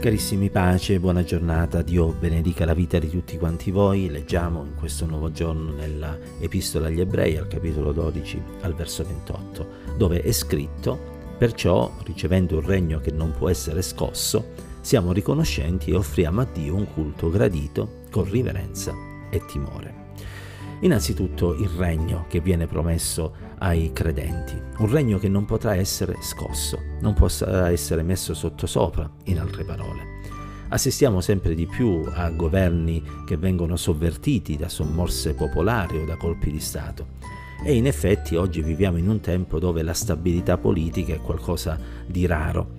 Carissimi pace, buona giornata, Dio benedica la vita di tutti quanti voi. Leggiamo in questo nuovo giorno nella Epistola agli Ebrei, al capitolo 12, al verso 28, dove è scritto, perciò, ricevendo un regno che non può essere scosso, siamo riconoscenti e offriamo a Dio un culto gradito con riverenza e timore. Innanzitutto il regno che viene promesso ai credenti, un regno che non potrà essere scosso, non potrà essere messo sottosopra, in altre parole. Assistiamo sempre di più a governi che vengono sovvertiti da sommorse popolari o da colpi di Stato. E in effetti oggi viviamo in un tempo dove la stabilità politica è qualcosa di raro.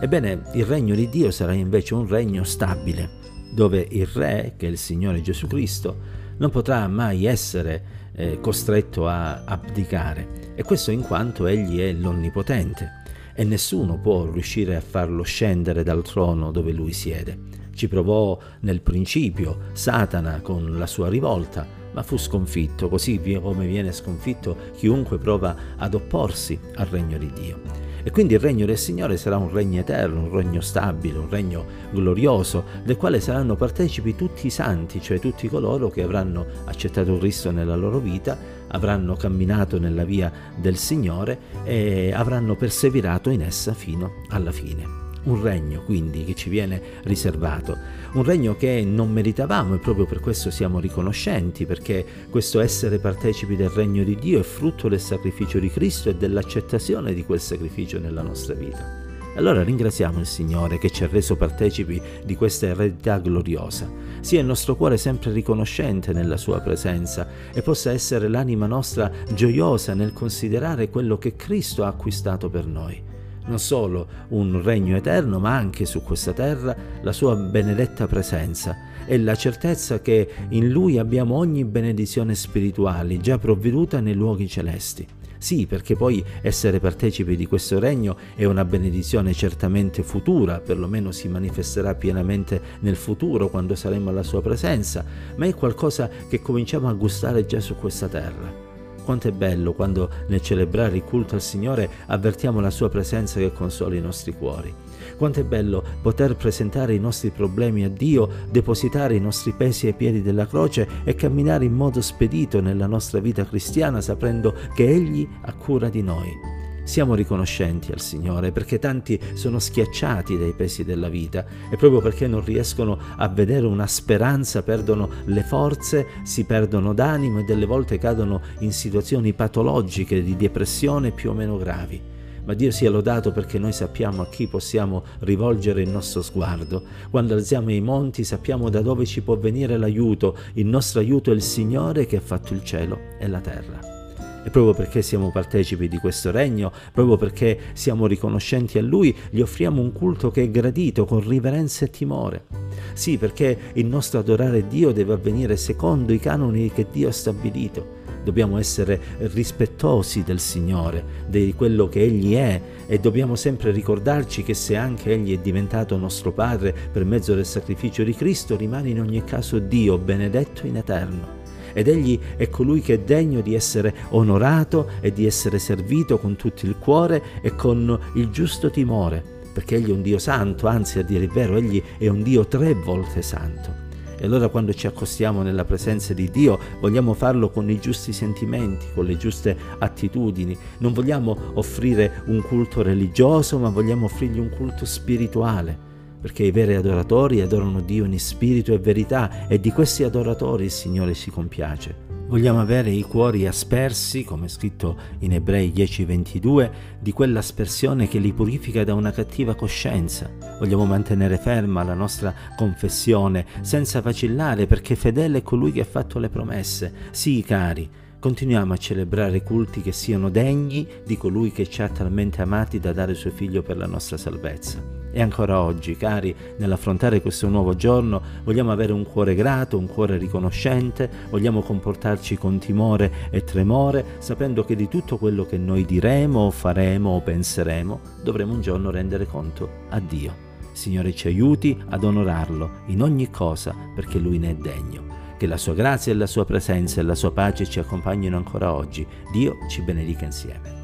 Ebbene, il regno di Dio sarà invece un regno stabile, dove il Re, che è il Signore Gesù Cristo, non potrà mai essere eh, costretto a abdicare e questo in quanto egli è l'onnipotente e nessuno può riuscire a farlo scendere dal trono dove lui siede. Ci provò nel principio Satana con la sua rivolta, ma fu sconfitto, così come viene sconfitto chiunque prova ad opporsi al regno di Dio. E quindi il regno del Signore sarà un regno eterno, un regno stabile, un regno glorioso, del quale saranno partecipi tutti i santi, cioè tutti coloro che avranno accettato Cristo nella loro vita, avranno camminato nella via del Signore e avranno perseverato in essa fino alla fine un regno quindi che ci viene riservato, un regno che non meritavamo e proprio per questo siamo riconoscenti, perché questo essere partecipi del regno di Dio è frutto del sacrificio di Cristo e dell'accettazione di quel sacrificio nella nostra vita. Allora ringraziamo il Signore che ci ha reso partecipi di questa eredità gloriosa. Sia il nostro cuore sempre riconoscente nella Sua presenza e possa essere l'anima nostra gioiosa nel considerare quello che Cristo ha acquistato per noi non solo un regno eterno, ma anche su questa terra la sua benedetta presenza e la certezza che in lui abbiamo ogni benedizione spirituale già provveduta nei luoghi celesti. Sì, perché poi essere partecipi di questo regno è una benedizione certamente futura, perlomeno si manifesterà pienamente nel futuro quando saremo alla sua presenza, ma è qualcosa che cominciamo a gustare già su questa terra. Quanto è bello quando nel celebrare il culto al Signore avvertiamo la sua presenza che consola i nostri cuori. Quanto è bello poter presentare i nostri problemi a Dio, depositare i nostri pesi ai piedi della croce e camminare in modo spedito nella nostra vita cristiana sapendo che Egli ha cura di noi. Siamo riconoscenti al Signore perché tanti sono schiacciati dai pesi della vita e proprio perché non riescono a vedere una speranza perdono le forze, si perdono d'animo e delle volte cadono in situazioni patologiche di depressione più o meno gravi. Ma Dio sia lodato perché noi sappiamo a chi possiamo rivolgere il nostro sguardo. Quando alziamo i monti sappiamo da dove ci può venire l'aiuto. Il nostro aiuto è il Signore che ha fatto il cielo e la terra. E proprio perché siamo partecipi di questo regno, proprio perché siamo riconoscenti a Lui, gli offriamo un culto che è gradito con riverenza e timore. Sì, perché il nostro adorare Dio deve avvenire secondo i canoni che Dio ha stabilito. Dobbiamo essere rispettosi del Signore, di quello che Egli è e dobbiamo sempre ricordarci che se anche Egli è diventato nostro Padre per mezzo del sacrificio di Cristo, rimane in ogni caso Dio benedetto in eterno ed egli è colui che è degno di essere onorato e di essere servito con tutto il cuore e con il giusto timore, perché egli è un Dio santo, anzi a dire il vero, egli è un Dio tre volte santo. E allora quando ci accostiamo nella presenza di Dio vogliamo farlo con i giusti sentimenti, con le giuste attitudini. Non vogliamo offrire un culto religioso, ma vogliamo offrirgli un culto spirituale perché i veri adoratori adorano Dio in spirito e verità e di questi adoratori il Signore si compiace. Vogliamo avere i cuori aspersi, come scritto in Ebrei 10:22, di quell'aspersione che li purifica da una cattiva coscienza. Vogliamo mantenere ferma la nostra confessione senza vacillare perché fedele è colui che ha fatto le promesse. Sì, cari, continuiamo a celebrare culti che siano degni di colui che ci ha talmente amati da dare suo figlio per la nostra salvezza. E ancora oggi, cari, nell'affrontare questo nuovo giorno, vogliamo avere un cuore grato, un cuore riconoscente, vogliamo comportarci con timore e tremore, sapendo che di tutto quello che noi diremo, faremo o penseremo, dovremo un giorno rendere conto a Dio. Signore ci aiuti ad onorarlo in ogni cosa perché Lui ne è degno. Che la sua grazia e la sua presenza e la sua pace ci accompagnino ancora oggi. Dio ci benedica insieme.